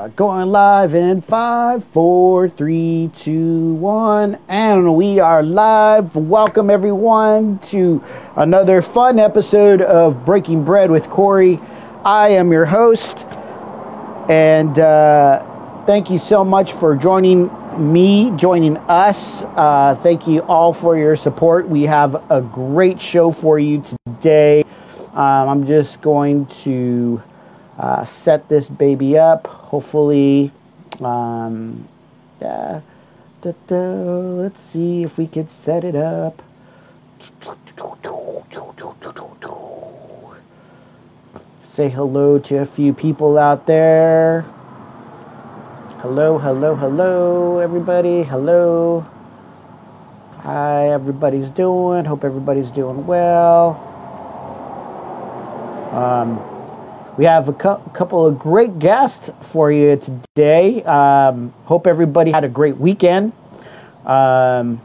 Uh, going live in five, four, three, two, one, and we are live. Welcome everyone to another fun episode of Breaking Bread with Corey. I am your host, and uh, thank you so much for joining me, joining us. Uh, thank you all for your support. We have a great show for you today. Um, I'm just going to uh, set this baby up. Hopefully, um, yeah, da, da, let's see if we could set it up. Say hello to a few people out there. Hello, hello, hello, everybody. Hello. Hi, everybody's doing. Hope everybody's doing well. Um, we have a cu- couple of great guests for you today. Um, hope everybody had a great weekend. Um,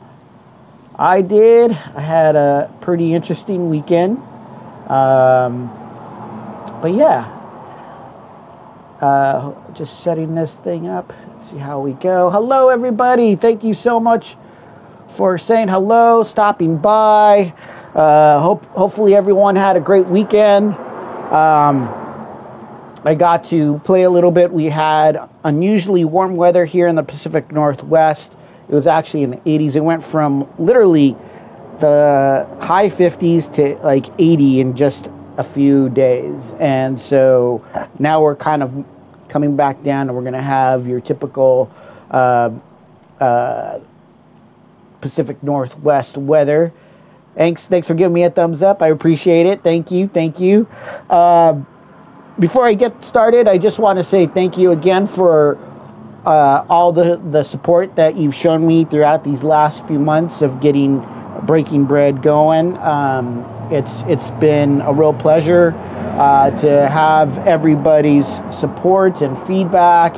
I did. I had a pretty interesting weekend. Um, but yeah, uh, just setting this thing up. See how we go. Hello, everybody. Thank you so much for saying hello, stopping by. Uh, hope hopefully everyone had a great weekend. Um, I got to play a little bit. We had unusually warm weather here in the Pacific Northwest. It was actually in the 80s. It went from literally the high 50s to like 80 in just a few days. And so now we're kind of coming back down and we're going to have your typical uh, uh, Pacific Northwest weather. Thanks, thanks for giving me a thumbs up. I appreciate it. Thank you, thank you. Uh, before I get started, I just want to say thank you again for uh, all the, the support that you've shown me throughout these last few months of getting Breaking Bread going. Um, it's it's been a real pleasure uh, to have everybody's support and feedback,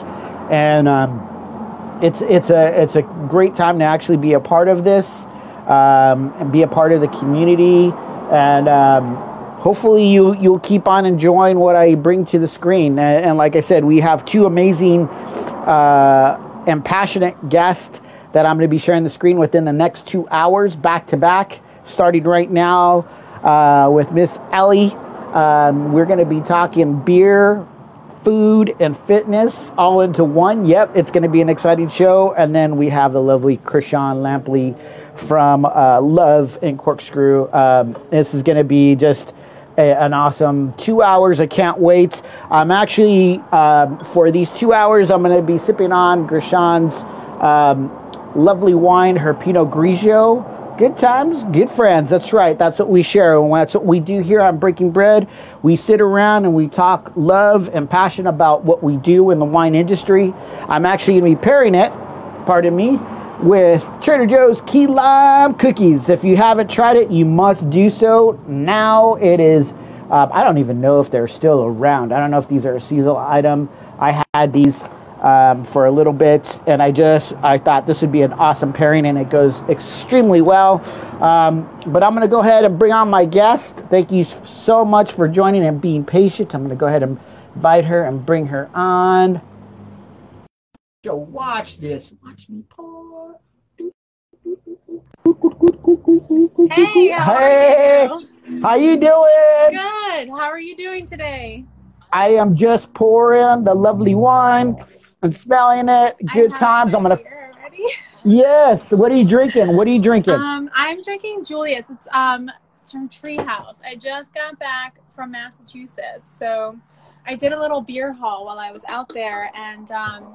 and um, it's it's a it's a great time to actually be a part of this um, and be a part of the community, and um, hopefully you you'll keep on enjoying what I bring to the screen. And, and like I said, we have two amazing uh, and passionate guests that I'm going to be sharing the screen within the next two hours, back to back, starting right now uh, with Miss Ellie. Um, we're going to be talking beer, food, and fitness all into one. Yep, it's going to be an exciting show. And then we have the lovely Chrishon Lampley from uh, Love and Corkscrew. Um, this is going to be just a, an awesome two hours. I can't wait. I'm actually, um, for these two hours, I'm going to be sipping on Chrishon's um, lovely wine, her Pinot Grigio. Good times, good friends. That's right. That's what we share. And that's what we do here on Breaking Bread. We sit around and we talk love and passion about what we do in the wine industry. I'm actually going to be pairing it, pardon me, with Trader Joe's Key Lime Cookies. If you haven't tried it, you must do so. Now it is, uh, I don't even know if they're still around. I don't know if these are a seasonal item. I had these um, for a little bit, and I just I thought this would be an awesome pairing, and it goes extremely well. Um, but I'm going to go ahead and bring on my guest. Thank you so much for joining and being patient. I'm going to go ahead and invite her and bring her on. So watch this. Watch me pour. Hey, how Hey. are you? How you doing? Good. How are you doing today? I am just pouring the lovely wine I'm smelling it. Good I times. I'm gonna. Yes. What are you drinking? What are you drinking? Um, I'm drinking Julius. It's um, it's from Treehouse. I just got back from Massachusetts, so I did a little beer haul while I was out there, and um,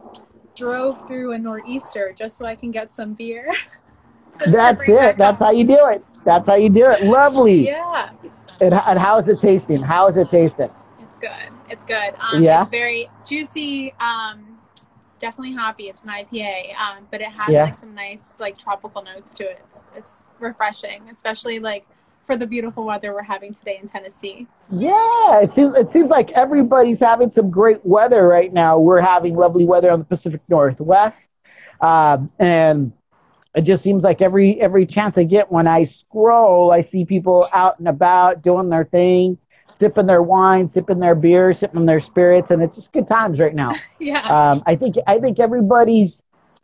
drove through a nor'easter just so I can get some beer. That's it. That's how you do it. That's how you do it. Lovely. Yeah, And, and how is it tasting? How is it tasting? it's good. It's good. Um, Yeah? It's very juicy. Um, it's definitely hoppy. It's an IPA, um, but it has Yeah. like some nice like tropical notes to it. It's, it's refreshing, especially like for the beautiful weather we're having today in Tennessee. Yeah, it seems, it seems like everybody's having some great weather right now. We're having lovely weather on the Pacific Northwest, um, and it just seems like every every chance I get when I scroll, I see people out and about doing their thing, sipping their wine, sipping their beer, sipping their spirits, and it's just good times right now. yeah. Um, I think I think everybody's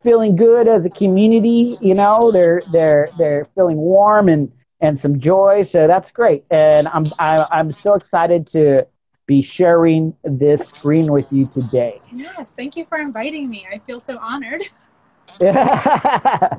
feeling good as a community. You know, they're they're they're feeling warm and and some joy. So that's great, and I'm I, I'm so excited to be sharing this screen with you today. Yes, thank you for inviting me. I feel so honored. I,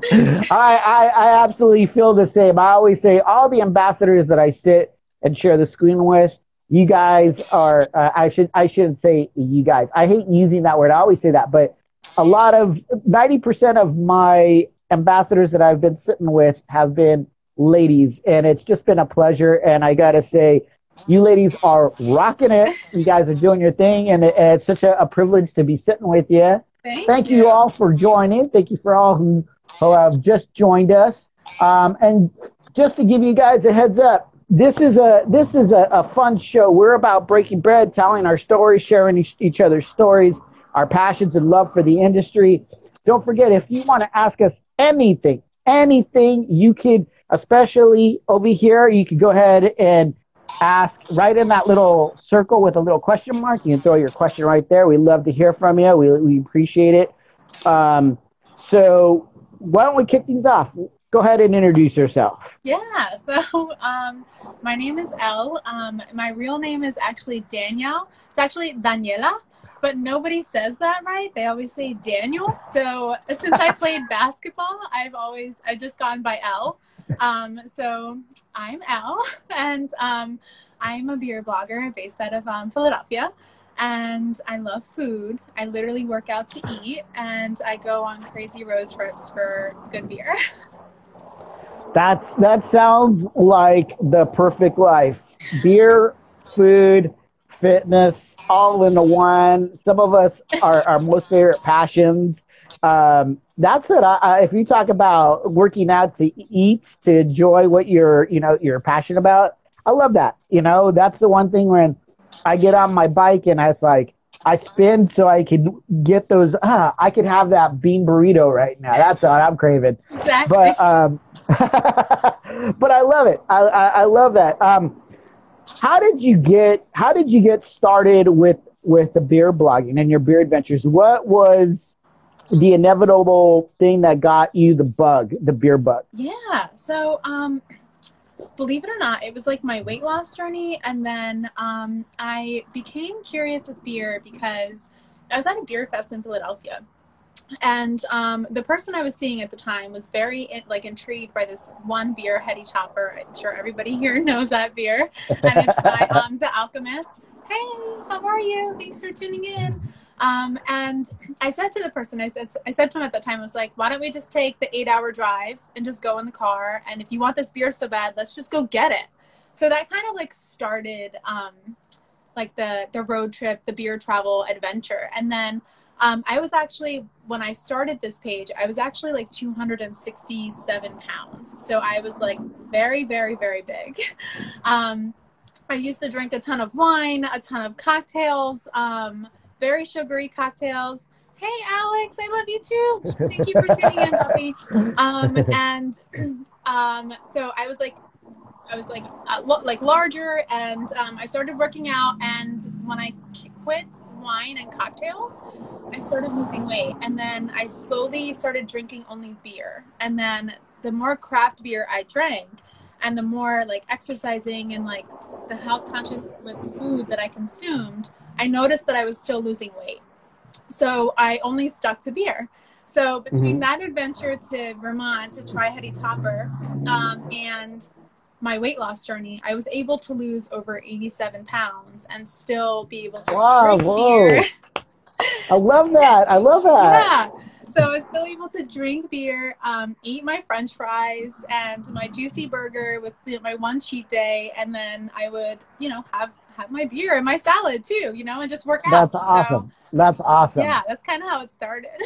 I I absolutely feel the same. I always say all the ambassadors that I sit and share the screen with. You guys are. Uh, I should. I shouldn't say you guys. I hate using that word. I always say that, but a lot of ninety percent of my ambassadors that I've been sitting with have been ladies, and it's just been a pleasure. And I gotta say, you ladies are rocking it. You guys are doing your thing, and it, it's such a, a, privilege to be sitting with you. Thank, Thank you. you. all for joining. Thank you for all who, who have just joined us. Um, and just to give you guys a heads up, this is a this is a, a fun show. We're about breaking bread, telling our stories, sharing each, each other's stories, our passions and love for the industry. Don't forget, if you want to ask us anything, anything, you could, especially over here, you could go ahead and ask right in that little circle with a little question mark. You can throw your question right there. We love to hear from you. We, we appreciate it. Um, so why don't we kick things off? Go ahead and introduce yourself. Yeah, so um, my name is Elle. Um, my real name is actually Danielle. It's actually Daniela, but nobody says that right. They always say Daniel. So since I played basketball, I've always I've just gone by Elle. Um, so I'm Elle, and um, I'm a beer blogger based out of um, Philadelphia. And I love food. I literally work out to eat, and I go on crazy road trips for good beer. That's that sounds like the perfect life. Beer, food, fitness, all in the one. Some of us are our most favorite passions. Um, that's it. I, I, if you talk about working out to eat, to enjoy what you're, you know, you're passionate about, I love that. You know, that's the one thing when I get on my bike and I like, I spin so I can get those. Ah, I could have that bean burrito right now. That's what I'm craving. Exactly. But um, but I love it. I, I, I love that. Um, how did you get? How did you get started with with the beer blogging and your beer adventures? What was the inevitable thing that got you the bug, the beer bug? Yeah. So, um, believe it or not, it was like my weight loss journey. And then um, I became curious with beer because I was at a beer fest in Philadelphia. And um, the person I was seeing at the time was very like intrigued by this one beer, Heady Topper. I'm sure everybody here knows that beer, and it's by um, the Alchemist. Hey, how are you? Thanks for tuning in. Um, and I said to the person, I said, I said to him at that time, I was like, why don't we just take the eight hour drive and just go in the car? And if you want this beer so bad, let's just go get it. So that kind of like started, um, like the, the road trip, the beer travel adventure. And then, um, I was actually, when I started this page, I was actually like 267 pounds. So I was like very, very, very big. Um, I used to drink a ton of wine, a ton of cocktails, um, very sugary cocktails. Hey, Alex, I love you too. Thank you for tuning in, puppy. Um, and um, so I was like, I was like, uh, lo- like larger, and um, I started working out. And when I quit wine and cocktails, I started losing weight, and then I slowly started drinking only beer. And then the more craft beer I drank, and the more like exercising and like the health conscious with food that I consumed, I noticed that I was still losing weight. So I only stuck to beer. So between mm-hmm. that adventure to Vermont to try Heady Topper um, and my weight loss journey, I was able to lose over 87 pounds and still be able to wow, drink whoa. beer. I love that. I love that. Yeah. So I was still able to drink beer, um, eat my French fries and my juicy burger with the, my one cheat day, and then I would, you know, have have my beer and my salad too, you know, and just work out. That's awesome. So, that's awesome. Yeah, that's kind of how it started.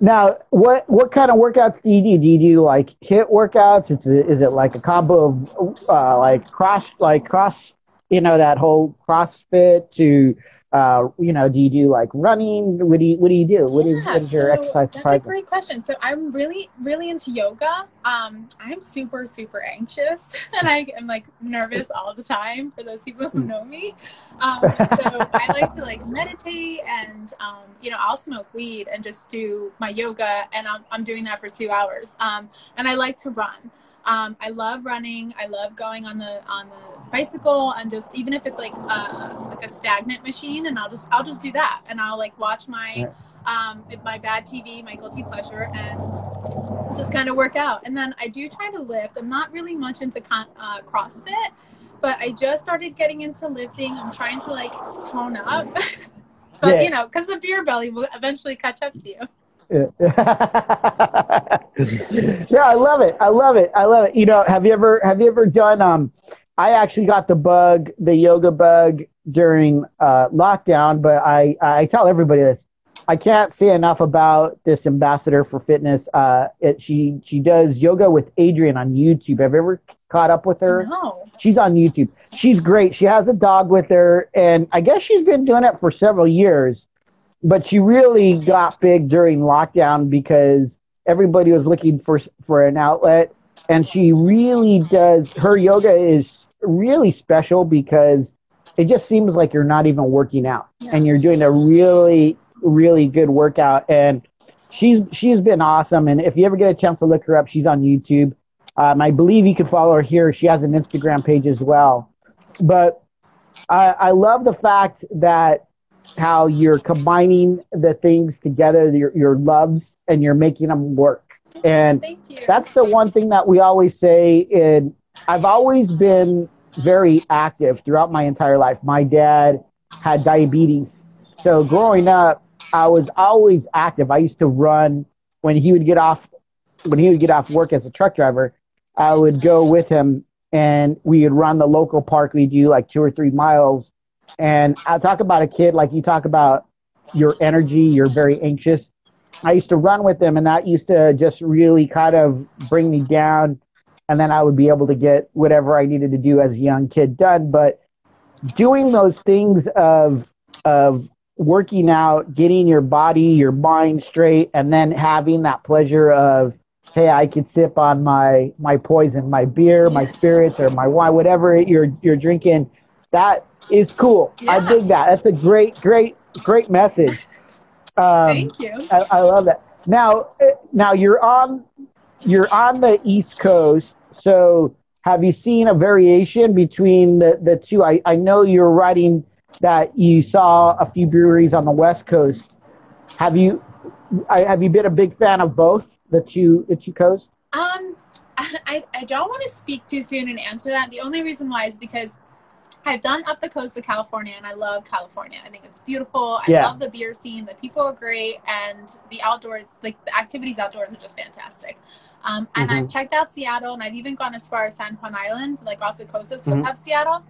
Now, what what kind of workouts do you do? Do you do like HIIT workouts? Is it, is it like a combo of uh, like cross like cross you know that whole CrossFit to uh, you know, do you do like running? What do you What do you do? What is, Yeah, what is your so exercise That's a great question. So I'm really, really into yoga. Um, I'm super, super anxious, and I am like nervous all the time. For those people who Mm. know me, um, so I like to like meditate, and um, you know, I'll smoke weed and just do my yoga, and I'm I'm doing that for two hours. Um, and I like to run. Um, I love running. I love going on the on the bicycle and just even if it's like a, like a stagnant machine, and I'll just I'll just do that, and I'll like watch my um, my bad TV, my guilty pleasure, and just kind of work out. And then I do try to lift. I'm not really much into con- uh, CrossFit, but I just started getting into lifting. I'm trying to like tone up. but Yeah. you know, because the beer belly will eventually catch up to you. yeah, I love it. I love it. I love it. You know, have you ever have you ever done um I actually got the bug, the yoga bug during uh lockdown, but I I tell everybody this. I can't say enough about this ambassador for fitness. Uh it, she she does yoga with Adriene on YouTube. Have you ever caught up with her? No. She's on YouTube. She's great. She has a dog with her, and I guess she's been doing it for several years. But she really got big during lockdown because everybody was looking for for an outlet, and she really does. Her yoga is really special because it just seems like you're not even working out, Yeah. and you're doing a really really good workout. And she's she's been awesome. And if you ever get a chance to look her up, she's on YouTube. Um, I believe you can follow her here. She has an Instagram page as well. But I, I love the fact that how you're combining the things together, your, your loves, and you're making them work. And Thank you. that's the one thing that we always say. And I've always been very active throughout my entire life. My dad had diabetes. So growing up, I was always active. I used to run when he would get off when he would get off work as a truck driver. I would go with him and we would run the local park. We'd do like two or three miles. And I talk about a kid like you talk about your energy. You're very anxious. I used to run with them, and that used to just really kind of bring me down. And then I would be able to get whatever I needed to do as a young kid done. But doing those things of of working out, getting your body, your mind straight, and then having that pleasure of, hey, I could sip on my my poison, my beer, my spirits, or my wine, whatever you're you're drinking. That is cool. I Yeah. dig that. That's a great, great, great message. Um, Thank you. I, I love that. Now, eh, now you're on you're on the East Coast. So, have you seen a variation between the, the two? I, I know you're writing that you saw a few breweries on the West Coast. Have you I, have you been a big fan of both the two the two coasts? Um, I, I don't want to speak too soon and answer that. The only reason why is because I've done up the coast of California and I love California. I think it's beautiful. I Yeah. love the beer scene. The people are great and the outdoors, like the activities outdoors are just fantastic. Um, and Mhm. I've checked out Seattle and I've even gone as far as San Juan Island, like off the coast of, Mhm. of Seattle.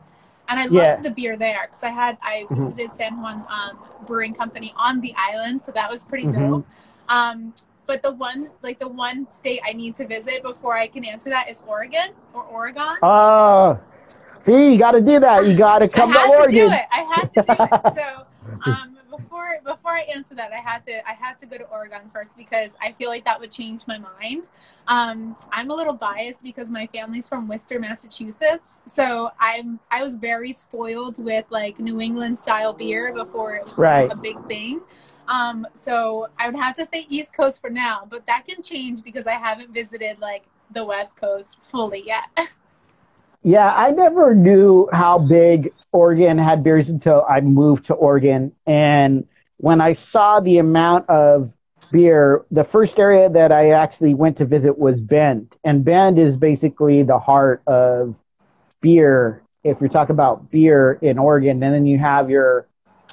And I loved Yeah. the beer there because I had I Mhm. visited San Juan um, Brewing Company on the island, so that was pretty Mhm. dope. Um, but the one like the one state I need to visit before I can answer that is Oregon or Oregon. Oh, see, you got to do that. You got to come I to had to Oregon. do it. I had to do it. So um, before before I answer that, I had to I had to go to Oregon first because I feel like that would change my mind. Um, I'm a little biased because my family's from Worcester, Massachusetts, so I'm I was very spoiled with like New England style beer before it was Right. a big thing. Um, so I would have to say East Coast for now, but that can change because I haven't visited like the West Coast fully yet. Yeah, I never knew how big Oregon had beers until I moved to Oregon. And when I saw the amount of beer, the first area that I actually went to visit was Bend. And Bend is basically the heart of beer, if you're talking about beer in Oregon. And then you have your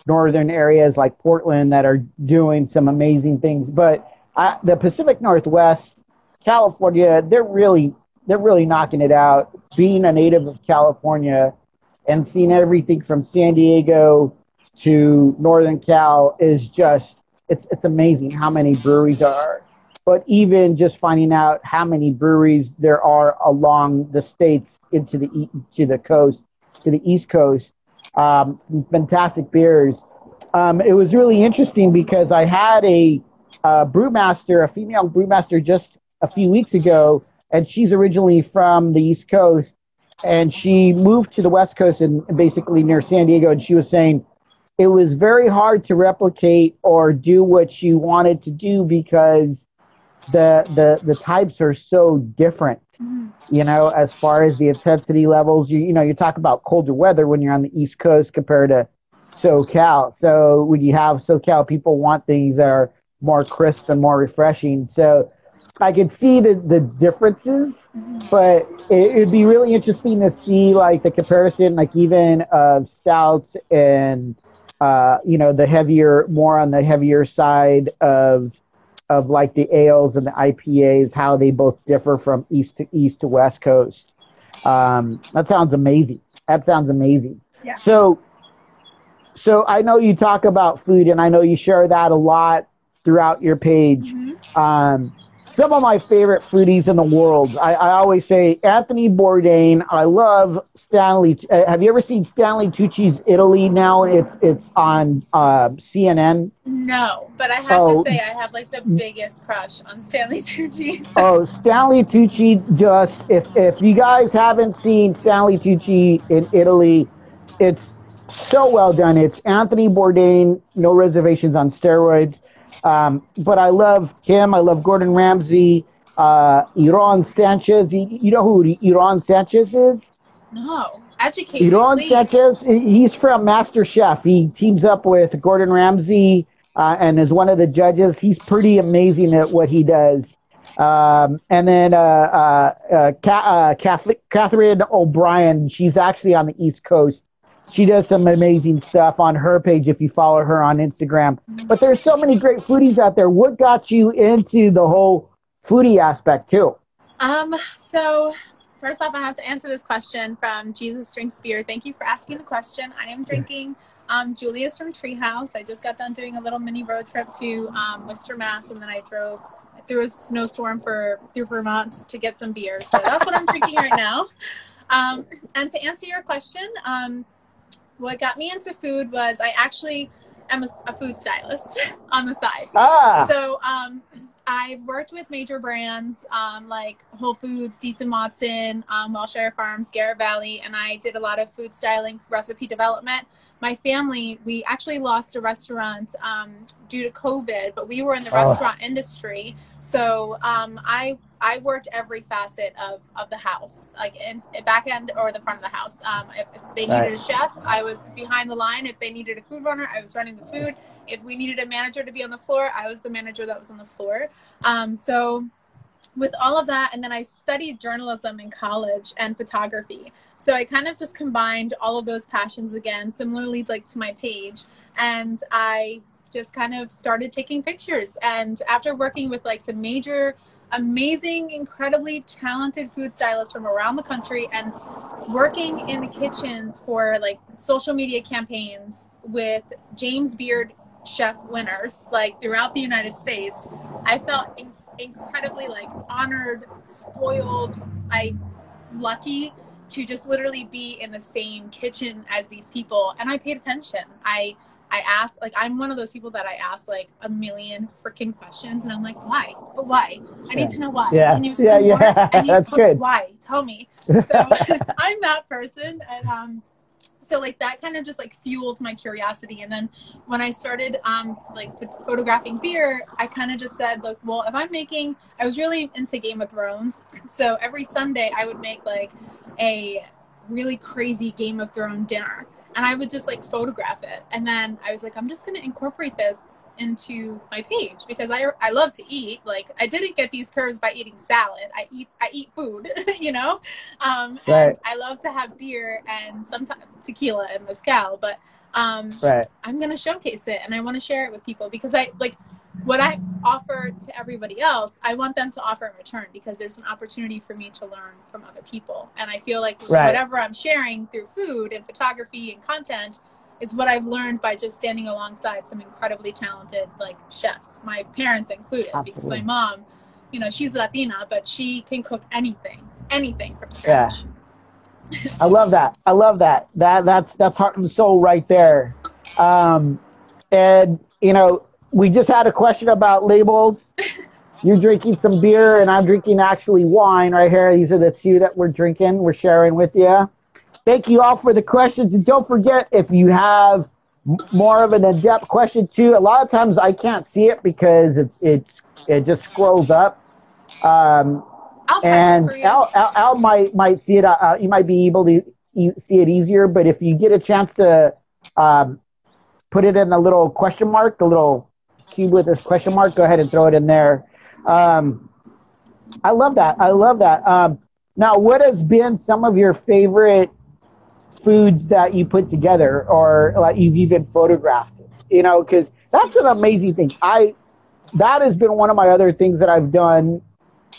northern areas like Portland that are doing some amazing things. But I, the Pacific Northwest, California, they're really they're really knocking it out. Being a native of California and seeing everything from San Diego to Northern Cal is just it's it's amazing how many breweries are. But even just finding out how many breweries there are along the states into the to the coast to the East Coast, um, fantastic beers. um, it was really interesting because I had a uh, brewmaster, a female brewmaster, just a few weeks ago, and she's originally from the East Coast, and she moved to the West Coast and basically near San Diego, and she was saying it was very hard to replicate or do what she wanted to do because the the the types are so different. Mm-hmm. You know, as far as the intensity levels, you you know, you talk about colder weather when you're on the East Coast compared to SoCal. So when you have SoCal, people want things that are more crisp and more refreshing. So I could see the, the differences, mm-hmm. but it, would be really interesting to see like the comparison, like even of stouts and uh, you know the heavier, more on the heavier side of of like the ales and the IPAs, how they both differ from east to east to west coast. Um, that sounds amazing. That sounds amazing. Yeah. So so I know you talk about food, and I know you share that a lot throughout your page. Mm-hmm. Um, some of my favorite foodies in the world. I, I always say Anthony Bourdain. I love Stanley. Uh, have you ever seen Stanley Tucci's Italy? Now it's it's on uh, CNN. No, but I have oh, to say I have like the biggest crush on Stanley Tucci. oh, Stanley Tucci! Just if if you guys haven't seen Stanley Tucci in Italy, it's so well done. It's Anthony Bourdain, no reservations on steroids. Um, but I love him. I love Gordon Ramsay, uh, Aarón Sanchez. You, know who Aarón Sanchez is? No. Educate Aarón me, Sanchez, he's from Master Chef. He teams up with Gordon Ramsay uh, and is one of the judges. He's pretty amazing at what he does. Um, and then uh, uh, uh, uh Catherine O'Brien, she's actually on the East Coast she does some amazing stuff on her page if you follow her on Instagram. But there's so many great foodies out there. What got you into the whole foodie aspect too? Um, so first off, I have to answer this question from Jesus Drinks Beer. Thank you for asking the question. I am drinking um, Julius from Treehouse. I just got done doing a little mini road trip to um, Worcester, Mass, and then I drove through a snowstorm for through Vermont to get some beer. So that's what I'm drinking right now. Um, and to answer your question, um, what got me into food was I actually am a, a food stylist on the side. Ah. So um, I've worked with major brands um, like Whole Foods, Dietz and Watson, um, Wellshire Farms, Garrett Valley, and I did a lot of food styling, recipe development. My family, we actually lost a restaurant um, due to COVID, but we were in the oh. restaurant industry. So um, I I worked every facet of, of the house, like in back end or the front of the house. Um, if, if, they needed a chef, I was behind the line. If they needed a food runner, I was running the food. If we needed a manager to be on the floor, I was the manager that was on the floor. Um, so with all of that, and then I studied journalism in college and photography. So I kind of just combined all of those passions again, similarly like to my page, and I just kind of started taking pictures. And after working with like some major amazing, incredibly talented food stylists from around the country and working in the kitchens for like social media campaigns with James Beard chef winners like throughout the United States. I felt incredibly like honored, spoiled, I lucky to just literally be in the same kitchen as these people and I paid attention. I I asked like, I'm one of those people that I ask like a million freaking questions, and I'm like, why? But why? I need to know why. Yeah, Can you yeah, yeah. I need That's good. Why? Tell me. So I'm that person, and um, so like that kind of just like fueled my curiosity. And then when I started um like photographing beer, I kind of just said, like, well, if I'm making, I was really into Game of Thrones, so every Sunday I would make like a really crazy Game of Thrones dinner and I would just like photograph it. And then I was like, I'm just going to incorporate this into my page because I, I love to eat. Like I didn't get these curves by eating salad. I eat, I eat food, you know? Um, right. and I love to have beer and sometimes tequila and mezcal, but, um, right. I'm going to showcase it and I want to share it with people because I like, what I offer to everybody else, I want them to offer in return because there's an opportunity for me to learn from other people. And I feel like right. whatever I'm sharing through food and photography and content is what I've learned by just standing alongside some incredibly talented like chefs, my parents included, Absolutely. because my mom, you know, she's Latina, but she can cook anything, anything from scratch. Yeah. I love that. I love that. That that's that's heart and soul right there. Um, and you know, we just had a question about labels. You're drinking some beer, and I'm drinking actually wine right here. These are the two that we're drinking. We're sharing with you. Thank you all for the questions, and don't forget if you have more of an in-depth question too. A lot of times I can't see it because it, it's it just scrolls up. Um, and Al, Al, Al, might might see it. Uh, you might be able to see it easier. But if you get a chance to um, put it in the little question mark, the little cube with this question mark, go ahead and throw it in there. Um, I love that. I love that. Um, now, what has been some of your favorite foods that you put together or like you've even photographed? it, You know, because that's an amazing thing. I that has been one of my other things that I've done.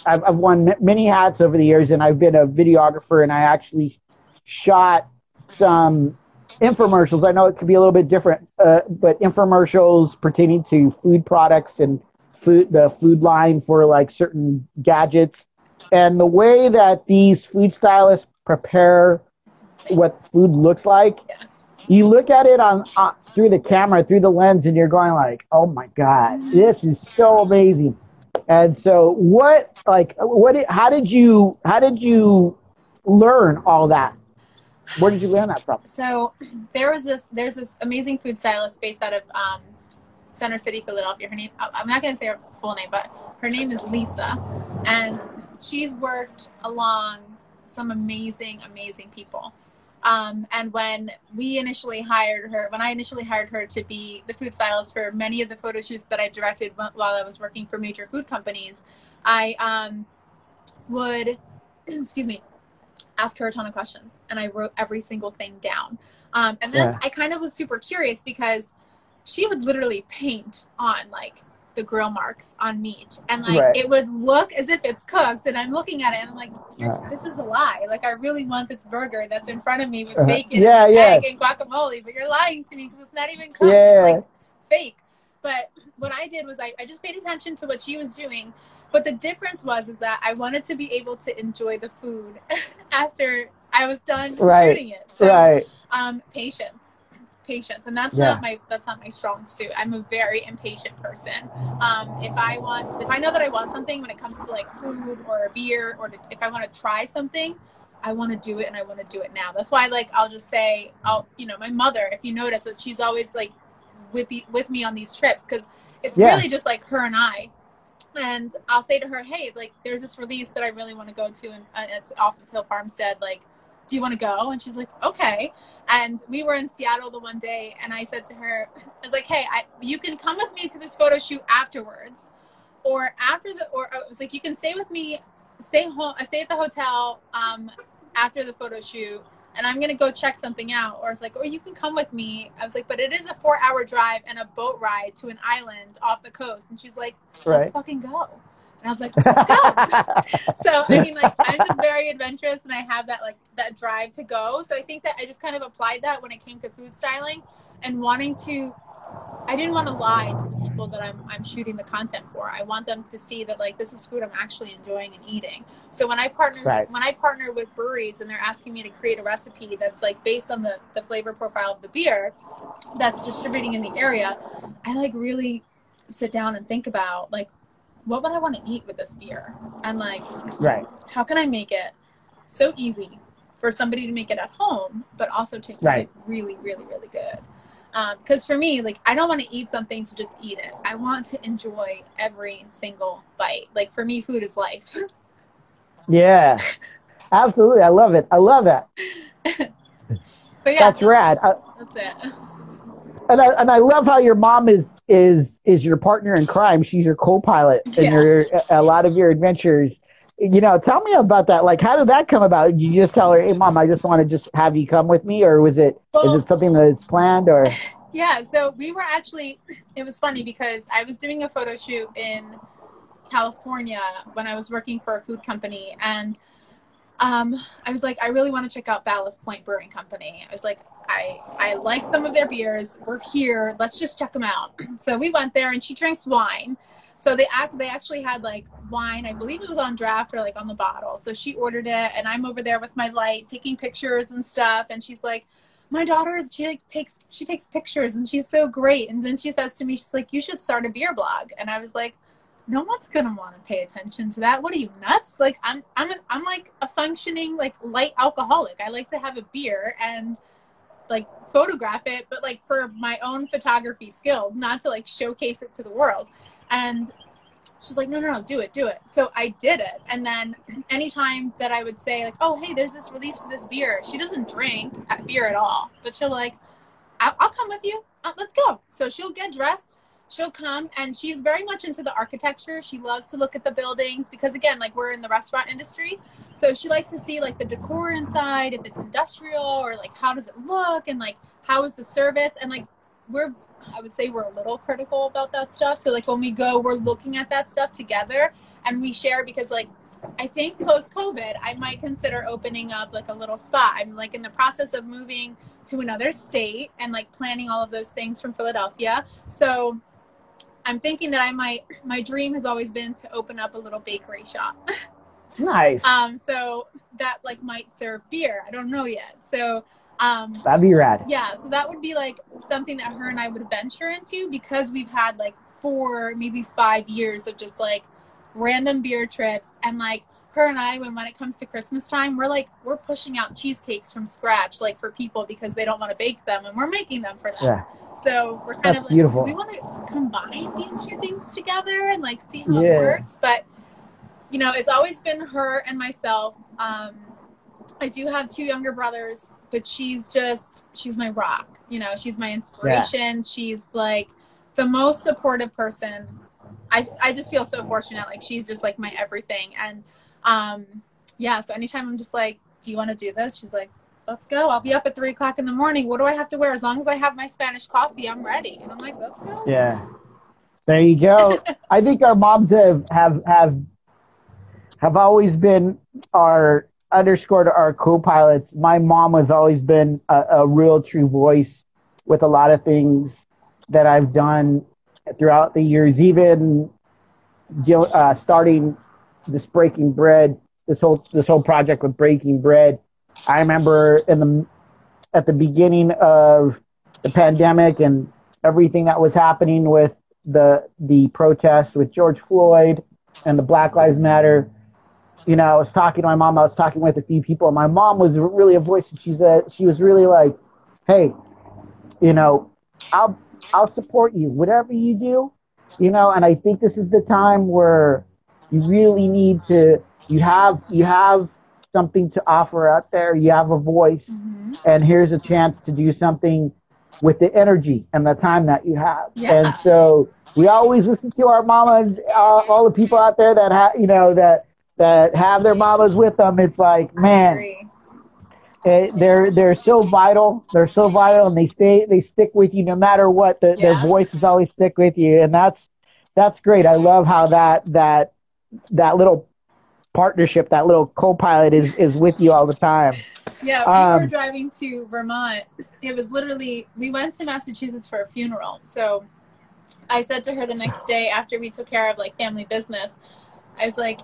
I've, I've worn many hats over the years, and I've been a videographer, and I actually shot some infomercials. I know it could be a little bit different, uh, but infomercials pertaining to food products and food, the food line for like certain gadgets. And the way that these food stylists prepare what food looks like, you look at it on uh, through the camera, through the lens, and you're going like, "Oh my god, this is so amazing." And so, what like what? How did you how did you learn all that? Where did you learn that from? So there was this there's this amazing food stylist based out of um, Center City, Philadelphia. Her name I'm not going to say her full name, but her name is Lisa, and she's worked along some amazing, amazing people. Um, and when we initially hired her, when I initially hired her to be the food stylist for many of the photo shoots that I directed while I was working for major food companies, I um, would, excuse me, ask her a ton of questions and I wrote every single thing down. Um, and then yeah. I kind of was super curious because she would literally paint on like the grill marks on meat and like right. it would look as if it's cooked and i'm looking at it and i'm like this is a lie like i really want this burger that's in front of me with uh-huh. bacon yeah, and yeah. egg and guacamole but you're lying to me because it's not even cooked yeah. it's like fake but what i did was I, I just paid attention to what she was doing but the difference was is that i wanted to be able to enjoy the food after i was done right. shooting it so right. um patience patience and that's yeah. not my that's not my strong suit i'm a very impatient person um, if i want if i know that i want something when it comes to like food or a beer or to, if i want to try something i want to do it and i want to do it now that's why like i'll just say i'll you know my mother if you notice that she's always like with the with me on these trips because it's yeah. really just like her and i and i'll say to her hey like there's this release that i really want to go to and, and it's off of hill farmstead like do you want to go? And she's like, okay. And we were in Seattle the one day, and I said to her, I was like, hey, I, you can come with me to this photo shoot afterwards, or after the, or I was like, you can stay with me, stay home, uh, stay at the hotel um, after the photo shoot, and I'm gonna go check something out. Or it's like, or you can come with me. I was like, but it is a four-hour drive and a boat ride to an island off the coast. And she's like, let's right. fucking go. I was like, let's go. so I mean, like I'm just very adventurous, and I have that like that drive to go. So I think that I just kind of applied that when it came to food styling, and wanting to. I didn't want to lie to the people that I'm I'm shooting the content for. I want them to see that like this is food I'm actually enjoying and eating. So when I partner right. when I partner with breweries and they're asking me to create a recipe that's like based on the the flavor profile of the beer that's distributing in the area, I like really sit down and think about like what would I want to eat with this beer? And like, right. how can I make it so easy for somebody to make it at home, but also taste right. really, really, really good? Because um, for me, like, I don't want to eat something to just eat it. I want to enjoy every single bite. Like, for me, food is life. yeah, absolutely. I love it. I love that. but yeah, that's rad. That's it. And I, and I love how your mom is is is your partner in crime. She's your co-pilot in yeah. your a lot of your adventures. You know, tell me about that. Like, how did that come about? Did you just tell her, "Hey, mom, I just want to just have you come with me," or was it well, is it something that's planned or? Yeah, so we were actually. It was funny because I was doing a photo shoot in California when I was working for a food company, and um, I was like, I really want to check out Ballast Point Brewing Company. I was like, I I like some of their beers. We're here. Let's just check them out. So we went there, and she drinks wine. So they act they actually had like wine. I believe it was on draft or like on the bottle. So she ordered it, and I'm over there with my light taking pictures and stuff. And she's like, my daughter she like, takes she takes pictures and she's so great and then she says to me she's like you should start a beer blog and i was like no one's gonna want to pay attention to that what are you nuts like i'm i'm i'm like a functioning like light alcoholic i like to have a beer and like photograph it but like for my own photography skills not to like showcase it to the world and she's like, no, no, no, do it, do it. So I did it. And then anytime that I would say, like, oh, hey, there's this release for this beer, she doesn't drink beer at all, but she'll like, I'll, I'll come with you. Uh, let's go. So she'll get dressed. She'll come and she's very much into the architecture. She loves to look at the buildings because, again, like we're in the restaurant industry. So she likes to see like the decor inside, if it's industrial or like how does it look and like how is the service. And like we're I would say we're a little critical about that stuff. So like when we go, we're looking at that stuff together and we share because like I think post COVID, I might consider opening up like a little spot. I'm like in the process of moving to another state and like planning all of those things from Philadelphia. So I'm thinking that I might my dream has always been to open up a little bakery shop. Nice. um so that like might serve beer. I don't know yet. So um, That'd be rad. Yeah, so that would be like something that her and I would venture into because we've had like four, maybe five years of just like random beer trips and like her and I when when it comes to Christmas time, we're like we're pushing out cheesecakes from scratch like for people because they don't want to bake them and we're making them for them. Yeah. So we're kind That's of like beautiful. do we want to combine these two things together and like see how Yeah. it works? But you know, it's always been her and myself. Um I do have two younger brothers, but she's just she's my rock. You know, she's my inspiration. She's like the most supportive person. I I just feel so fortunate. Like she's just like my everything. And um yeah, so anytime I'm just like, Do you want to do this? She's like, Let's go. I'll be up at three o'clock in the morning. What do I have to wear? As long as I have my Spanish coffee, I'm ready. And I'm like, let's go. Yeah. There you go. I think our moms have have have have always been our underscored our co-pilots. My mom has always been a, a real true voice with a lot of things that I've done throughout the years, even uh, starting this breaking bread, this whole this whole project with breaking bread. I remember in the at the beginning of the pandemic and everything that was happening with the the protests with George Floyd and the Black Lives Matter. You know, I was talking to my mom. I was talking with a few people, and my mom was really a voice. And she said she was really like, "Hey, you know, I'll I'll support you, whatever you do." You know, and I think this is the time where you really need to. You have you have something to offer out there. You have a voice Mm-hmm. and here's a chance to do something with the energy and the time that you have. Yeah. And so we always listen to our mamas, uh, all the people out there that have, you know, that that have their mamas with them. It's like, man, agree. eh, they're they're so vital. They're so vital, and they stay they stick with you no matter what. The, Their voices always stick with you, and that's that's great. I love how that that that little partnership, that little co-pilot is is with you all the time. Yeah, we were Um, driving to Vermont. It was literally we went to Massachusetts for a funeral. So I said to her the next day after we took care of like family business, I was like,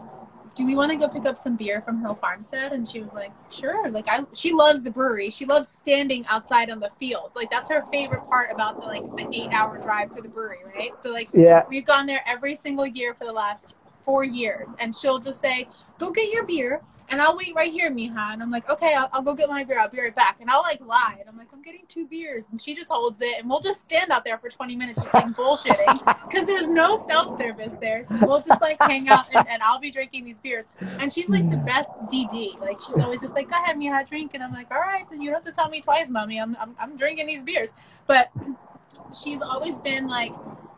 "Do we want to go pick up some beer from Hill Farmstead?" And she was like, "Sure." Like I, she loves the brewery. She loves standing outside on the field. Like that's her favorite part about the like the eight-hour drive to the brewery, right? So like Yeah, We've gone there every single year for the last four years, and she'll just say, "Go get your beer, and I'll wait right here, Mija." And I'm like, "Okay, I'll, I'll go get my beer. I'll be right back." And I'll like lie, and I'm like, "I'm getting two beers," and she just holds it, and we'll just stand out there for 20 minutes just like bullshitting because there's no self service there, so we'll just like hang out, and, and I'll be drinking these beers. And she's like the best DD. Like she's always just like, "Go ahead, Mija, drink," and I'm like, "All right, then you don't have to tell me twice, mommy. I'm I'm, I'm drinking these beers," but she's always been like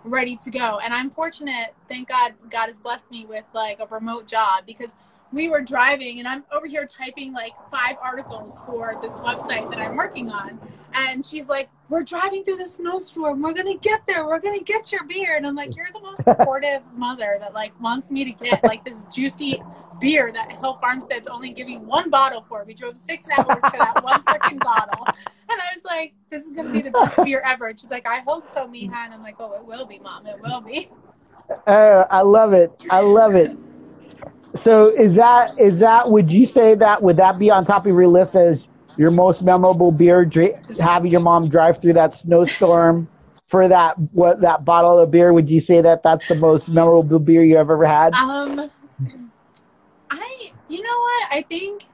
ready to go. And I'm fortunate, thank God, God has blessed me with like a remote job because we were driving and I'm over here typing like five articles for this website that I'm working on. And she's like, We're driving through the snowstorm. We're going to get there. We're going to get your beer. And I'm like, You're the most supportive mother that like wants me to get like this juicy beer that Hill Farmstead's only giving one bottle for. We drove six hours for that one freaking bottle. And I was like, This is going to be the best beer ever. And she's like, I hope so, Mija. And I'm like, Oh, it will be, mom. It will be. Uh, I love it. I love it. So is that is that would you say that would that be on top of your list as your most memorable beer, having your mom drive through that snowstorm for that what that bottle of beer? Would you say that that's the most memorable beer you have ever had? Um, I, you know what? I think,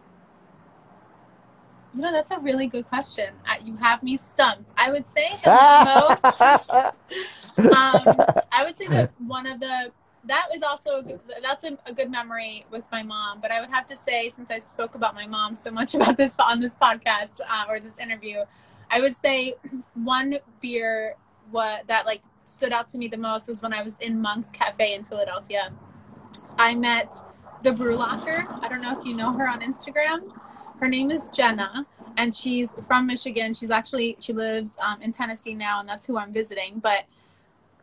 you know, that's a really good question. You have me stumped. I would say the most, um, I would say that one of the, that was also, that's a, a good memory with my mom. But I would have to say, since I spoke about my mom so much about this on this podcast uh, or this interview, I would say one beer what that like stood out to me the most was when I was in Monk's Cafe in Philadelphia. I met the brew locker. I don't know if you know her on Instagram. Her name is Jenna, and she's from Michigan. She's actually she lives um, in Tennessee now, and that's who I'm visiting. But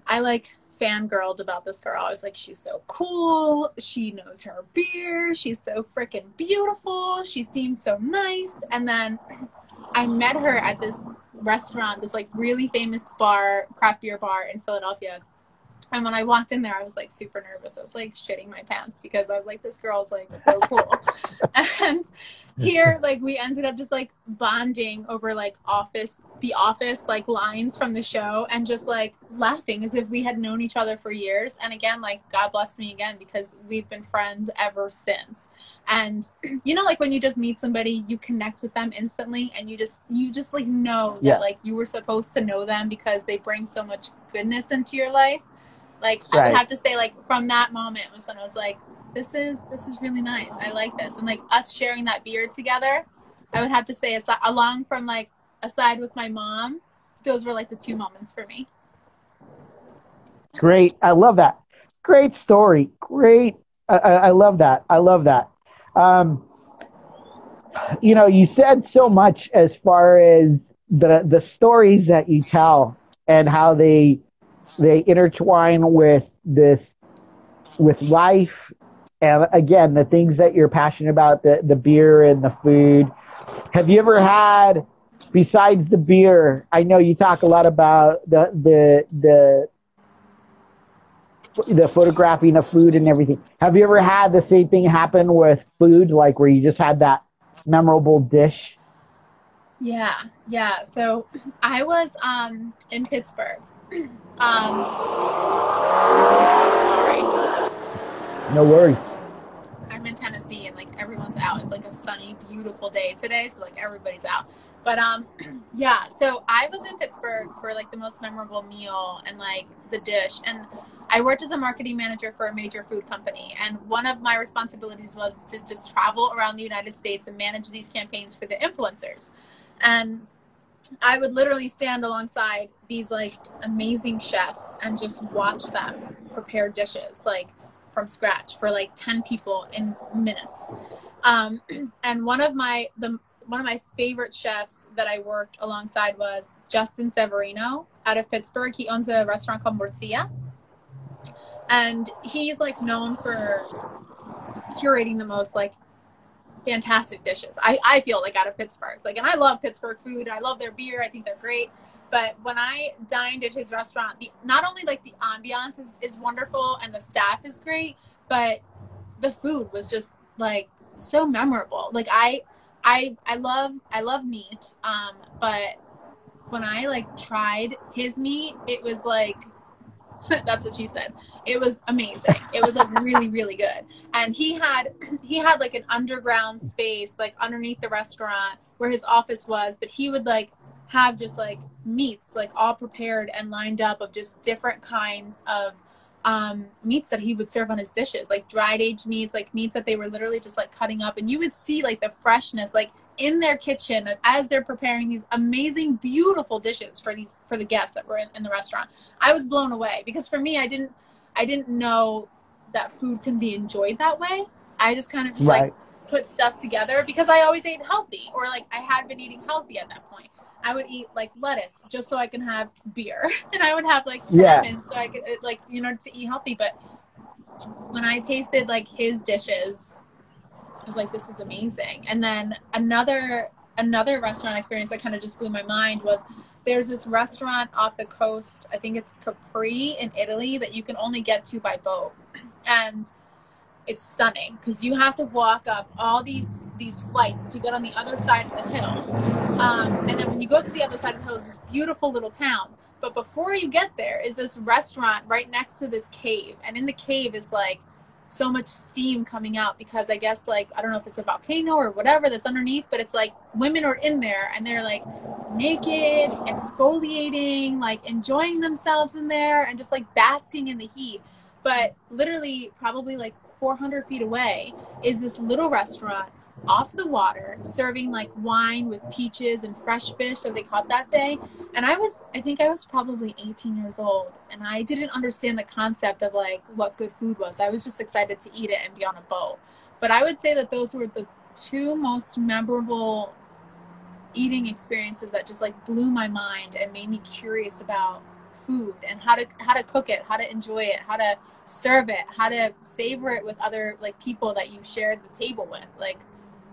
I like fangirled about this girl. I was like, she's so cool. She knows her beer. She's so freaking beautiful. She seems so nice. And then I met her at this restaurant, this like really famous bar, craft beer bar in Philadelphia. And when I walked in there, I was like super nervous. I was like shitting my pants because I was like, this girl's like so cool. and here, like, we ended up just like bonding over like office, the office like lines from the show and just like laughing as if we had known each other for years. And again, like, God bless me again because we've been friends ever since. And you know, like when you just meet somebody, you connect with them instantly and you just, you just like know that like you were supposed to know them because they bring so much goodness into your life. Like I would have to say, like from that moment was when I was like, this is this is really nice. I like this, and like us sharing that beer together. I would have to say, aside, along from like aside with my mom, those were like the two moments for me. Great. I love that. Great story. Great. I, I I love that. I love that. Um, you know, you said so much as far as the the stories that you tell and how they they intertwine with this with life and again the things that you're passionate about the the beer and the food have you ever had besides the beer i know you talk a lot about the the the the photographing of food and everything. Have you ever had the same thing happen with food, like where you just had that memorable dish? Yeah, yeah. So I was um in Pittsburgh. Um, sorry. No worries. I'm in Tennessee and like everyone's out. It's like a sunny, beautiful day today, so like everybody's out. But um yeah, so I was in Pittsburgh for like the most memorable meal and like the dish and I worked as a marketing manager for a major food company and one of my responsibilities was to just travel around the United States and manage these campaigns for the influencers. And I would literally stand alongside these like amazing chefs and just watch them prepare dishes like from scratch for like 10 people in minutes. Um, and one of my the one of my favorite chefs that I worked alongside was Justin Severino out of Pittsburgh. He owns a restaurant called Morcilla. And he's like known for curating the most like fantastic dishes. I, I feel like out of Pittsburgh. Like and I love Pittsburgh food. I love their beer. I think they're great. But when I dined at his restaurant, the, not only like the ambiance is, is wonderful and the staff is great, but the food was just like so memorable. Like I I I love I love meat. Um, but when I like tried his meat, it was like that's what she said. It was amazing. It was like really really good. And he had he had like an underground space like underneath the restaurant where his office was, but he would like have just like meats like all prepared and lined up of just different kinds of um, meats that he would serve on his dishes, like dried aged meats, like meats that they were literally just like cutting up, and you would see like the freshness, like in their kitchen as they're preparing these amazing, beautiful dishes for these for the guests that were in, in the restaurant. I was blown away because for me, I didn't, I didn't know that food can be enjoyed that way. I just kind of just Right. like put stuff together because I always ate healthy, or like I had been eating healthy at that point. I would eat like lettuce just so I can have beer, and I would have like Yeah. salmon so I could like you know to eat healthy. But when I tasted like his dishes, was like, this is amazing. And then another another restaurant experience that kind of just blew my mind was there's this restaurant off the coast. I think it's Capri in Italy that you can only get to by boat, and it's stunning because you have to walk up all these these flights to get on the other side of the hill um, and then when you go to the other side of the hill is this beautiful little town but before you get there is this restaurant right next to this cave and in the cave is like so much steam coming out because I guess like I don't know if it's a volcano or whatever that's underneath, but it's like women are in there and they're like naked, exfoliating, like enjoying themselves in there and just like basking in the heat. But literally, probably like 400 feet away is this little restaurant off the water serving like wine with peaches and fresh fish that they caught that day. And i was i think i was probably 18 years old and i didn't understand the concept of like what good food was. I was just excited to eat it and be on a boat. But i would say that those were the two most memorable eating experiences that just like blew my mind and made me curious about food and how to how to cook it how to enjoy it how to serve it how to savor it with other like people that you shared the table with. Like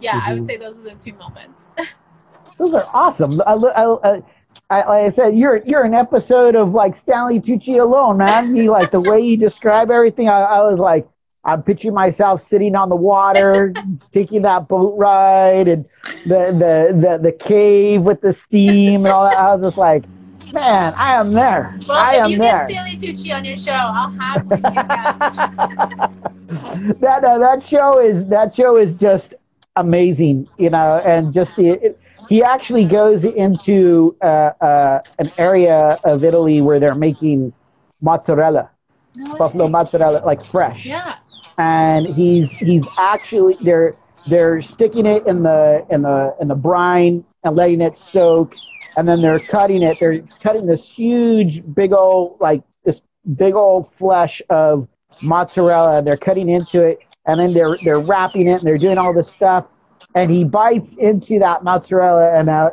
yeah, mm-hmm. I would mm-hmm. say those are the two moments. those are awesome. I, I, I, like I said, you're you're an episode of like Stanley Tucci alone, man. You like the way you describe everything. I, I was like, I'm picturing myself sitting on the water, taking that boat ride, and the, the the the cave with the steam and all that. I was just like, man, I am there. Well, I if you there. get Stanley Tucci on your show, I'll have you that uh, that show is that show is just amazing, you know, and just the, it, he actually goes into uh, uh, an area of Italy where they're making mozzarella, no buffalo mozzarella, like fresh. Yeah. And he's he's actually they're they're sticking it in the in the in the brine and letting it soak, and then they're cutting it. They're cutting this huge, big old like this big old flesh of mozzarella. They're cutting into it, and then they're they're wrapping it, and they're doing all this stuff. And he bites into that mozzarella, and uh,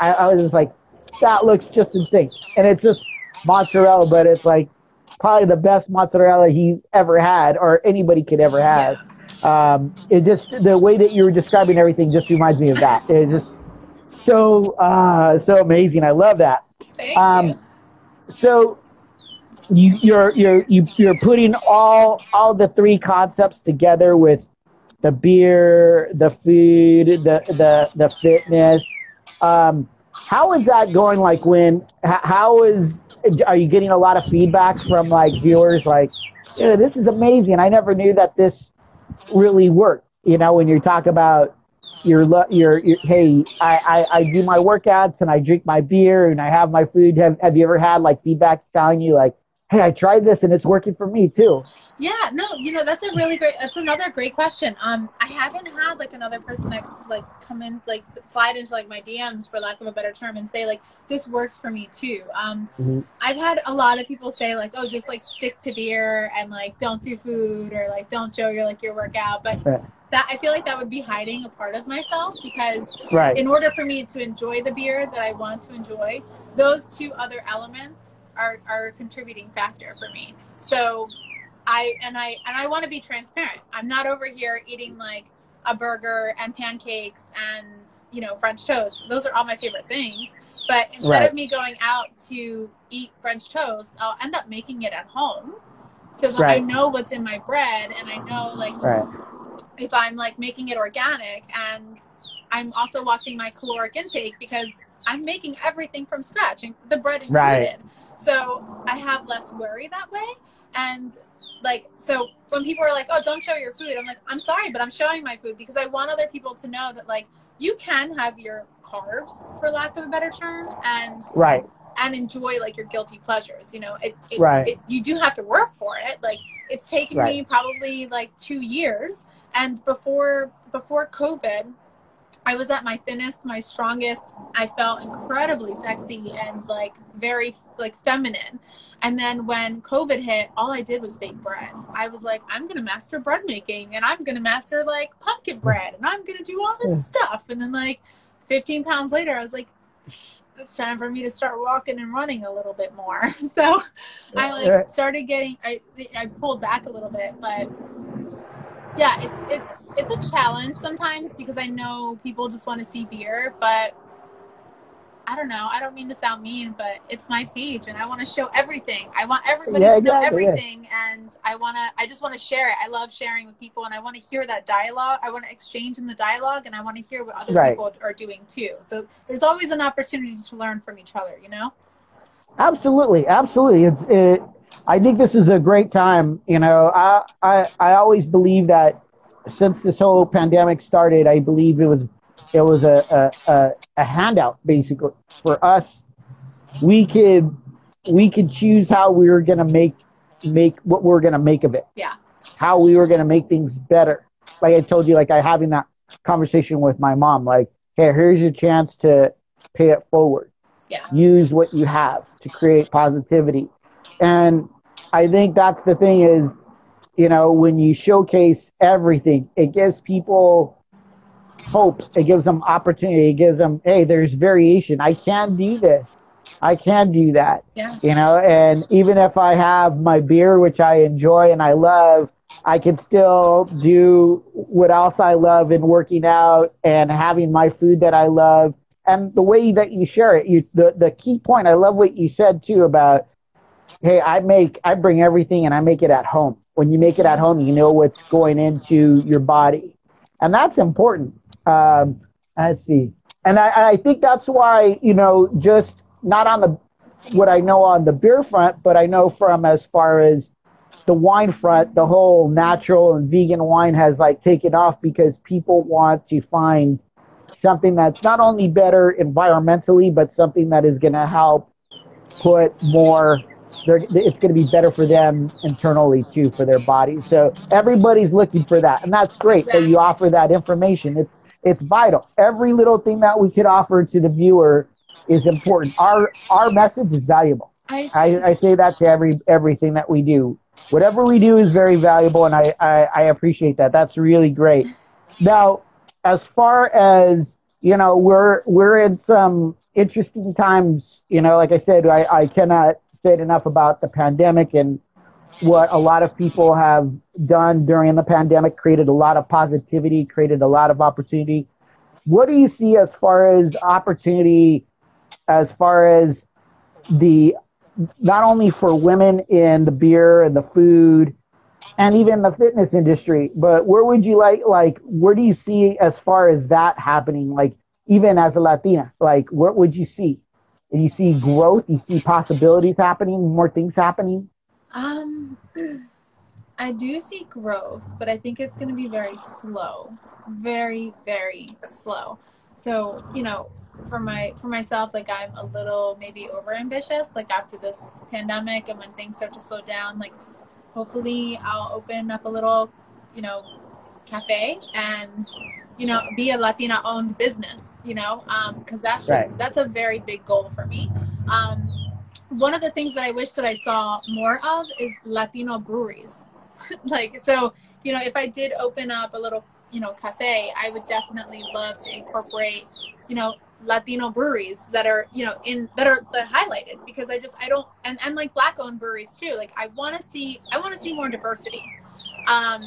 I, I was just like, that looks just insane. And it's just mozzarella, but it's like probably the best mozzarella he's ever had, or anybody could ever have. Yeah. Um, it just the way that you were describing everything just reminds me of that. It's just so uh, so amazing. I love that. Thank um, you. So you, you're you're you, you're putting all all the three concepts together with the beer, the food, the the the fitness. Um, how is that going? Like when how is are you getting a lot of feedback from like viewers? Like, yeah, this is amazing. I never knew that this really worked. You know, when you talk about your your, your hey, I, I I do my workouts and I drink my beer and I have my food. Have Have you ever had like feedback telling you like, hey, I tried this and it's working for me too. Yeah, no, you know, that's a really great, that's another great question. Um, I haven't had like another person that like come in, like slide into like my DMs for lack of a better term and say like, this works for me too. Um, mm-hmm. I've had a lot of people say like, oh, just like stick to beer and like, don't do food or like, don't show your, like your workout. But right. that, I feel like that would be hiding a part of myself because right. in order for me to enjoy the beer that I want to enjoy, those two other elements are, are a contributing factor for me. So I and I and I want to be transparent. I'm not over here eating like a burger and pancakes and you know French toast. Those are all my favorite things. But instead right. of me going out to eat French toast, I'll end up making it at home, so that right. I know what's in my bread and I know like right. if I'm like making it organic and I'm also watching my caloric intake because I'm making everything from scratch, and the bread included. Right. So I have less worry that way. And like, so when people are like, "Oh, don't show your food," I'm like, "I'm sorry, but I'm showing my food because I want other people to know that like you can have your carbs, for lack of a better term, and right." And enjoy like your guilty pleasures. You know, it, it, right. It, you do have to work for it. Like it's taken right. me probably like two years, and before before COVID, I was at my thinnest, my strongest. I felt incredibly sexy and like very like feminine. And then when COVID hit, all I did was bake bread. I was like, I'm gonna master bread making and I'm gonna master like pumpkin bread and I'm gonna do all this stuff. And then like 15 pounds later, I was like, it's time for me to start walking and running a little bit more. So I like started getting I I pulled back a little bit, but yeah, it's it's it's a challenge sometimes because I know people just want to see beer, but I don't know. I don't mean to sound mean, but it's my page and I want to show everything. I want everybody Yeah, to know exactly, yeah. everything and I want to I just want to share it. I love sharing with people and I want to hear that dialogue. I want to exchange in the dialogue and I want to hear what other Right. people are doing too. So there's always an opportunity to learn from each other, you know? Absolutely, absolutely. It's it. I think this is a great time. You know, I I I always believe that since this whole pandemic started, I believe it was it was a a, a, a handout basically for us. We could we could choose how we were gonna make make what we are gonna make of it. Yeah. How we were gonna make things better. Like I told you, like I having that conversation with my mom. Like, hey, here's your chance to pay it forward Yeah. use what you have to create positivity. And I think that's the thing is, you know, when you showcase everything, it gives people hope. It gives them opportunity. It gives them, hey, there's variation. I can do this. I can do that. Yeah. You know, and even if I have my beer, which I enjoy and I love, I can still do what else I love in working out and having my food that I love. And the way that you share it, you the, the key point, I love what you said too about, hey, I make I bring everything and I make it at home. When you make it at home, you know what's going into your body. And that's important. Um, let's see. And I, I think that's why, you know, just not on the what I know on the beer front, but I know from as far as the wine front, the whole natural and vegan wine has like taken off because people want to find something that's not only better environmentally, but something that is going to help put more. They're, it's going to be better for them internally too for their bodies. So everybody's looking for that, and that's great that you offer that information. It's it's vital. Every little thing that we could offer to the viewer is important. Our our message is valuable. I I, I say that to every everything that we do. Whatever we do is very valuable, and I, I, I appreciate that. That's really great. Now, as far as you know, we're we're in some interesting times. You know, like I said, I, I cannot say it enough about the pandemic and what a lot of people have done during the pandemic. Created a lot of positivity, created a lot of opportunity. What do you see as far as opportunity, as far as the not only for women in the beer and the food and even the fitness industry, but where would you like like where do you see as far as that happening? Like even as a Latina, like what would you see? Do you see growth? You see possibilities happening, more things happening? Um, I do see growth, but I think it's going to be very slow, very very slow. So you know, for my for myself, like I'm a little maybe over ambitious. Like after this pandemic and when things start to slow down, like hopefully I'll open up a little, you know, cafe and you know be a Latina owned business. You know, because that's Right. a, that's a very big goal for me. Um, one of the things that I wish that I saw more of is Latino breweries. like, so, you know, if I did open up a little, you know, cafe, I would definitely love to incorporate, you know, Latino breweries that are, you know, in that are that highlighted because I just I don't and and like black owned breweries too. Like I want to see I want to see more diversity. Um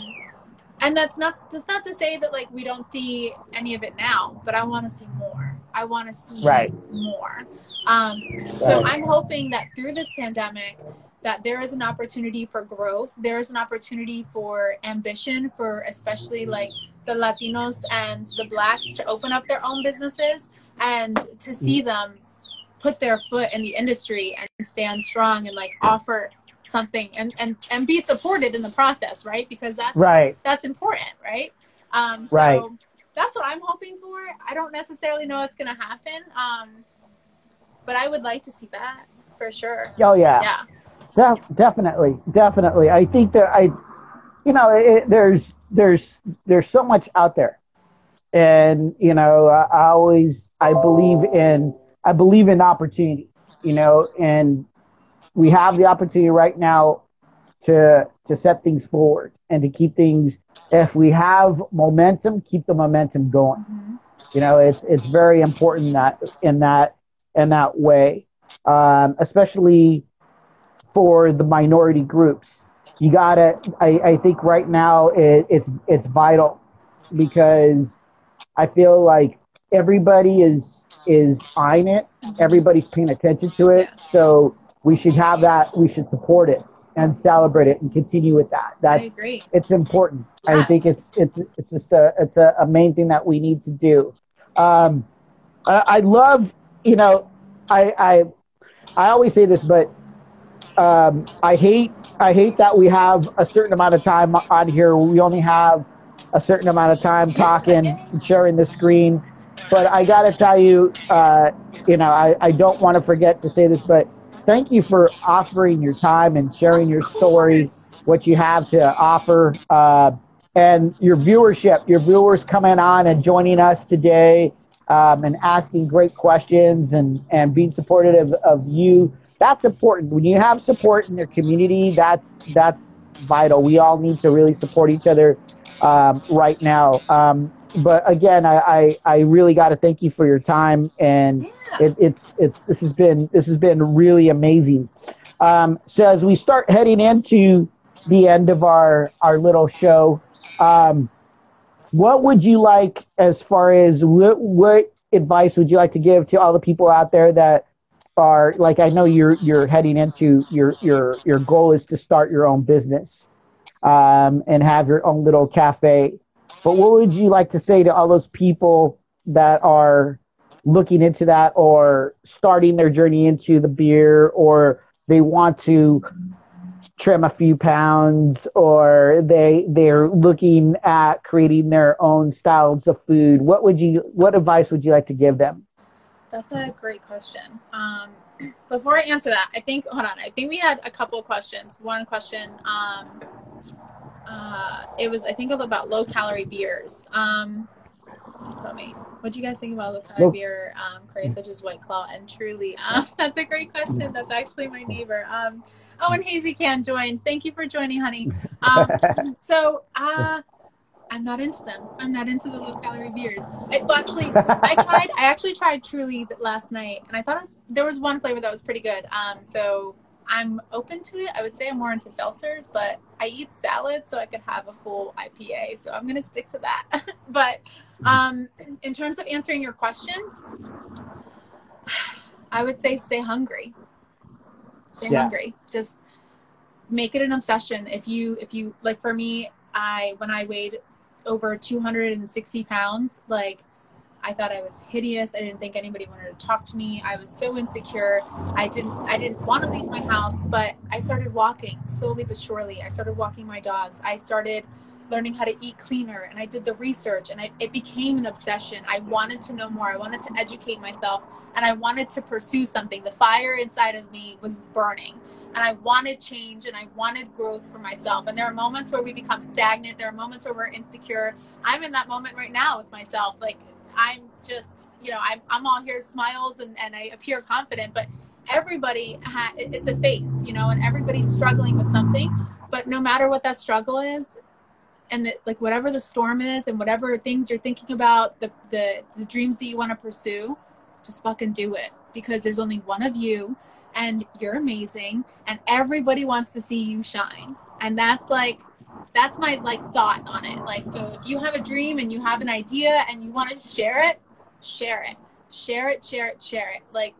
and that's not that's not to say that like we don't see any of it now, but I want to see more. I want to see Right. more. Um, so Right. I'm hoping that through this pandemic, that there is an opportunity for growth. There is an opportunity for ambition for especially like the Latinos and the blacks to open up their own businesses and to see them put their foot in the industry and stand strong and like offer something and and and be supported in the process, right? Because that's Right. that's important, right? Um, so Right. that's what I'm hoping for. I don't necessarily know what's going to happen, um, but I would like to see that for sure. Oh yeah. Yeah, Def- definitely, definitely. I think that I, you know, it, there's there's there's so much out there, and you know, I, I always I believe in I believe in opportunity, you know, and we have the opportunity right now to to set things forward and to keep things. If we have momentum, keep the momentum going. You know, it's it's very important that in that in that way, um, especially for the minority groups. You gotta. I, I think right now it, it's it's vital because I feel like everybody is is eyeing it. Everybody's paying attention to it. So we should have that. We should support it and celebrate it and continue with that. That's I agree. it's important. I think it's it's it's just a it's a, a main thing that we need to do. Um, I, I love you know I I I always say this, but um, I hate I hate that we have a certain amount of time on here. We only have a certain amount of time talking, and sharing the screen. But I got to tell you, uh, you know, I, I don't want to forget to say this, but thank you for offering your time and sharing your story, what you have to offer, uh, and your viewership, your viewers coming on and joining us today um, and asking great questions and, and being supportive of, of you. That's important. When you have support in your community, that's, that's vital. We all need to really support each other um, right now. Um, but again, I, I, I really got to thank you for your time and Yeah. it, it's it's this has been this has been really amazing. Um, so as we start heading into the end of our our little show, um, what would you like as far as what, what advice would you like to give to all the people out there that are like I know you're you're heading into your your your goal is to start your own business um, and have your own little cafe. But what would you like to say to all those people that are looking into that or starting their journey into the beer or they want to trim a few pounds or they they're looking at creating their own styles of food what would you what advice would you like to give them That's a great question. Um, before I answer that, I think hold on. I think we had a couple questions. One question, um, uh, it was I think about low calorie beers. Um, let me. What do you guys think about low calorie beer um, craze such as White Claw and Truly? Um, that's a great question. That's actually my neighbor. Um, oh, and Hazy Can joins. Thank you for joining, honey. Um, so. Uh, I'm not into them. I'm not into the low calorie beers. I, well, actually, I tried. I actually tried Truly last night, and I thought it was, there was one flavor that was pretty good. Um, so I'm open to it. I would say I'm more into seltzers, but I eat salad, so I could have a full IPA. So I'm gonna stick to that. but um, in terms of answering your question, I would say stay hungry. Stay Yeah. hungry. Just make it an obsession. If you if you like for me, I when I weighed over 260 pounds, like I thought I was hideous. I didn't think anybody wanted to talk to me. I was so insecure. I didn't I didn't want to leave my house, but I started walking slowly but surely. I started walking my dogs. I started learning how to eat cleaner and I did the research and I, it became an obsession. I wanted to know more. I wanted to educate myself and I wanted to pursue something. The fire inside of me was burning and I wanted change and I wanted growth for myself. And there are moments where we become stagnant. There are moments where we're insecure. I'm in that moment right now with myself. Like I'm just, you know, I'm, I'm all here smiles and, and I appear confident, but everybody ha- it's a face, you know, and everybody's struggling with something. But no matter what that struggle is, and that like whatever the storm is and whatever things you're thinking about, the the, the dreams that you want to pursue, just fucking do it. Because there's only one of you and you're amazing and everybody wants to see you shine. And that's like that's my like thought on it. Like so if you have a dream and you have an idea and you want to share it, share it. Share it, share it, share it. Like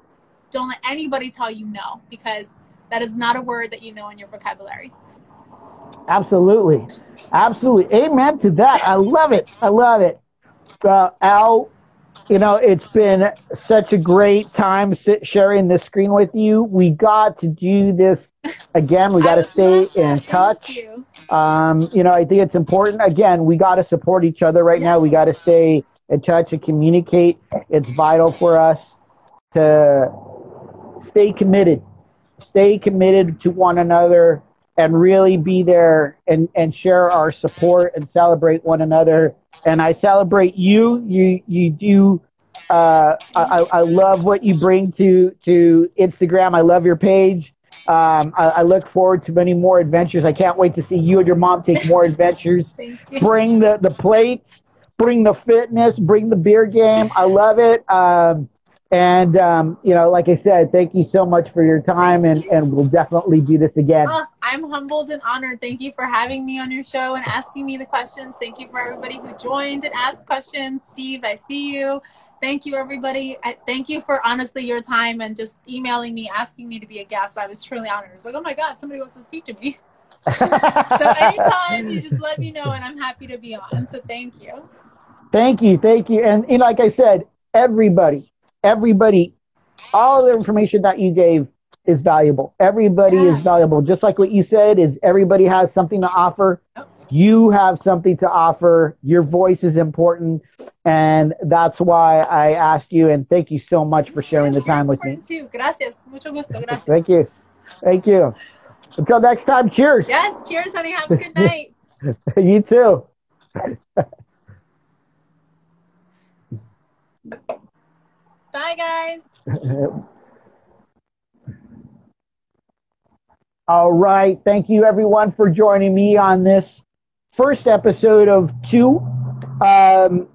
don't let anybody tell you no because that is not a word that you know in your vocabulary. absolutely absolutely amen to that i love it i love it uh, al you know it's been such a great time sit, sharing this screen with you we got to do this again we got to stay in touch you. Um, you know, I think it's important. Again, we got to support each other right now. We got to stay in touch and communicate. It's vital for us to stay committed, stay committed to one another, and really be there and, and share our support and celebrate one another. And I celebrate you. You you do. Uh, I, I love what you bring to to Instagram. I love your page. Um, I, I look forward to many more adventures. I can't wait to see you and your mom take more adventures. Bring the, the plates, bring the fitness, bring the beer game. I love it. Um, and, um, you know, like I said, thank you so much for your time, and, and we'll definitely do this again. Oh, I'm humbled and honored. Thank you for having me on your show and asking me the questions. Thank you for everybody who joined and asked questions. Steve, I see you. Thank you, everybody. I, thank you for honestly your time and just emailing me, asking me to be a guest. I was truly honored. I was like, oh my God, somebody wants to speak to me. so anytime you just let me know and I'm happy to be on. So thank you. Thank you. Thank you. And, and like I said, everybody, everybody, all the information that you gave is valuable. Everybody is valuable. Just like what you said is everybody has something to offer. You have something to offer. Your voice is important. And that's why I asked you and thank you so much for sharing the time with me. Too. Gracias. Mucho gusto. Gracias. Thank you. Thank you. Until next time, cheers. Yes, cheers, honey. Have a good night. you too. Bye, guys. All right. Thank you, everyone, for joining me on this first episode of two. Um,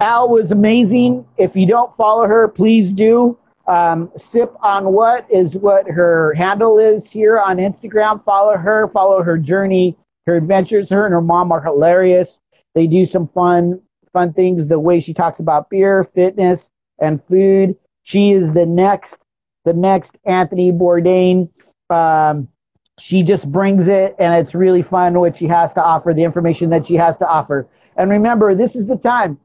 Al was amazing. If you don't follow her, please do. Um, Sip on what is what her handle is here on Instagram. Follow her, follow her journey, her adventures. Her and her mom are hilarious. They do some fun, fun things. The way she talks about beer, fitness, and food. She is the next, the next Anthony Bourdain. Um, she just brings it, and it's really fun what she has to offer, the information that she has to offer. And remember, this is the time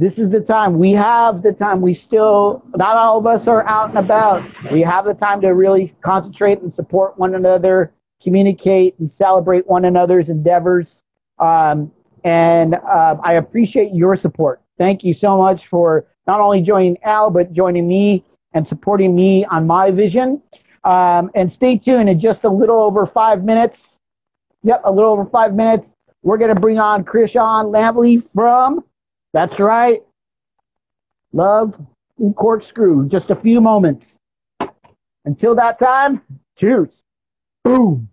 this is the time. We have the time. We still, not all of us are out and about. We have the time to really concentrate and support one another, communicate and celebrate one another's endeavors. Um, and uh, I appreciate your support. Thank you so much for not only joining Al, but joining me and supporting me on my vision. Um, and stay tuned in just a little over five minutes. Yep, a little over five minutes. We're going to bring on Chrishon Lampley from that's right. Love Cork Screw. Just a few moments. Until that time, cheers. Boom.